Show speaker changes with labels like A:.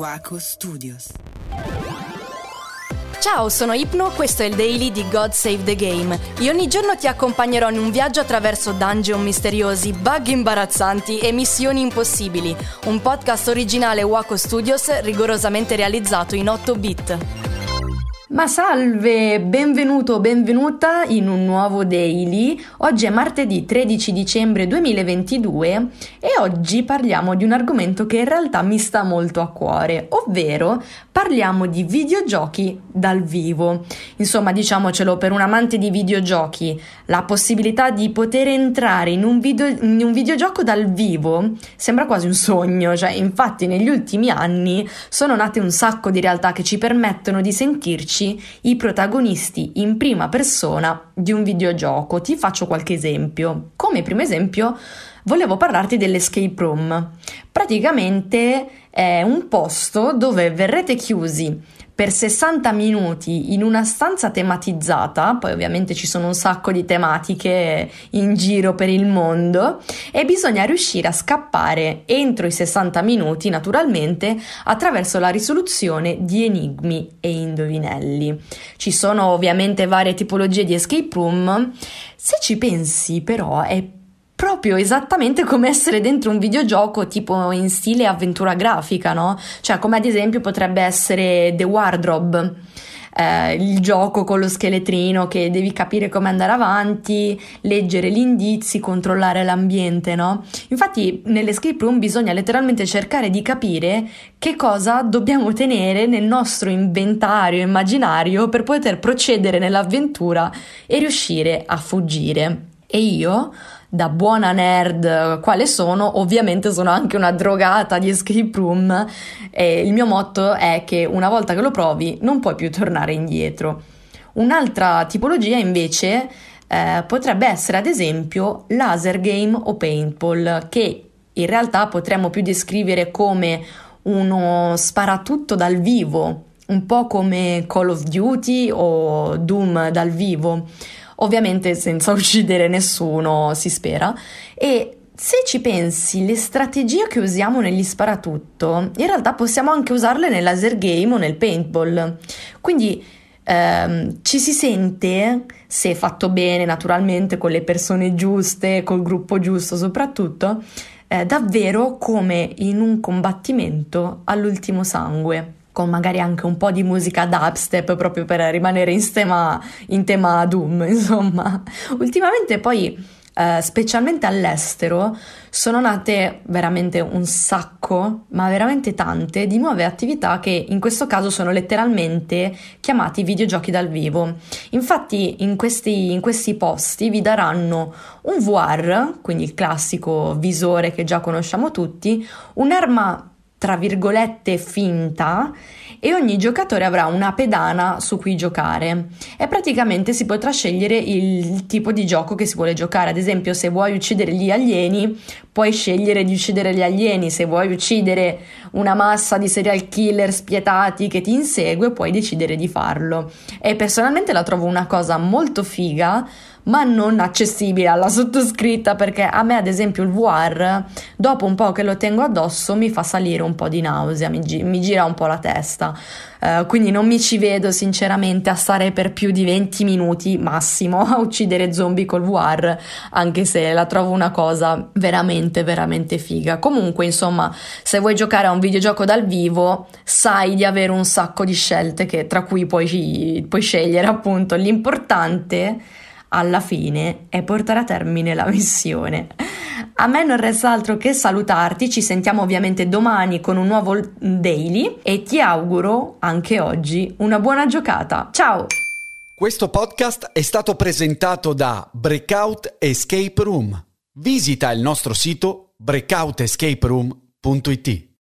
A: Waco Studios.
B: Ciao, sono Ipno, questo è il daily di God Save the Game. Io ogni giorno ti accompagnerò in un viaggio attraverso dungeon misteriosi, bug imbarazzanti e missioni impossibili. Un podcast originale Waco Studios rigorosamente realizzato in 8 bit.
C: Ma salve, benvenuto, benvenuta in un nuovo daily. Oggi è martedì 13 dicembre 2022 e oggi parliamo di un argomento che in realtà mi sta molto a cuore, ovvero parliamo di videogiochi dal vivo. Insomma, diciamocelo, per un amante di videogiochi, la possibilità di poter entrare in un, video, in un videogioco dal vivo sembra quasi un sogno, cioè infatti negli ultimi anni sono nate un sacco di realtà che ci permettono di sentirci i protagonisti in prima persona di un videogioco. Ti faccio qualche esempio. Come primo esempio volevo parlarti dell'escape room. Praticamente è un posto dove verrete chiusi per 60 minuti in una stanza tematizzata, poi ovviamente ci sono un sacco di tematiche in giro per il mondo e bisogna riuscire a scappare entro i 60 minuti naturalmente attraverso la risoluzione di enigmi e indovinelli. Ci sono ovviamente varie tipologie di escape room, se ci pensi però è proprio esattamente come essere dentro un videogioco tipo in stile avventura grafica, no? Cioè, come ad esempio potrebbe essere The Wardrobe. Eh, il gioco con lo scheletrino che devi capire come andare avanti, leggere gli indizi, controllare l'ambiente, no? Infatti nell'escape room bisogna letteralmente cercare di capire che cosa dobbiamo tenere nel nostro inventario immaginario per poter procedere nell'avventura e riuscire a fuggire. E io da buona nerd quale sono, ovviamente sono anche una drogata di escape room e il mio motto è che una volta che lo provi non puoi più tornare indietro. Un'altra tipologia invece eh, potrebbe essere ad esempio laser game o paintball, che in realtà potremmo più descrivere come uno sparatutto dal vivo, un po' come Call of Duty o Doom dal vivo ovviamente senza uccidere nessuno, si spera, e se ci pensi, le strategie che usiamo negli sparatutto, in realtà possiamo anche usarle nel laser game o nel paintball. Quindi ehm, ci si sente, se fatto bene naturalmente, con le persone giuste, col gruppo giusto soprattutto, eh, davvero come in un combattimento all'ultimo sangue con magari anche un po' di musica dubstep proprio per rimanere in tema, in tema Doom, insomma. Ultimamente poi, eh, specialmente all'estero, sono nate veramente un sacco, ma veramente tante, di nuove attività che in questo caso sono letteralmente chiamati videogiochi dal vivo. Infatti in questi, in questi posti vi daranno un VR, quindi il classico visore che già conosciamo tutti, un'arma tra virgolette finta e ogni giocatore avrà una pedana su cui giocare e praticamente si potrà scegliere il tipo di gioco che si vuole giocare. Ad esempio, se vuoi uccidere gli alieni, puoi scegliere di uccidere gli alieni, se vuoi uccidere una massa di serial killer spietati che ti insegue, puoi decidere di farlo. E personalmente la trovo una cosa molto figa ma non accessibile alla sottoscritta perché a me ad esempio il VR dopo un po' che lo tengo addosso mi fa salire un po' di nausea, mi, gi- mi gira un po' la testa, uh, quindi non mi ci vedo sinceramente a stare per più di 20 minuti massimo a uccidere zombie col VR, anche se la trovo una cosa veramente veramente figa. Comunque insomma se vuoi giocare a un videogioco dal vivo sai di avere un sacco di scelte che, tra cui puoi, puoi scegliere appunto l'importante alla fine è portare a termine la missione. A me non resta altro che salutarti, ci sentiamo ovviamente domani con un nuovo daily e ti auguro anche oggi una buona giocata. Ciao!
D: Questo podcast è stato presentato da Breakout Escape Room. Visita il nostro sito breakoutescaperoom.it.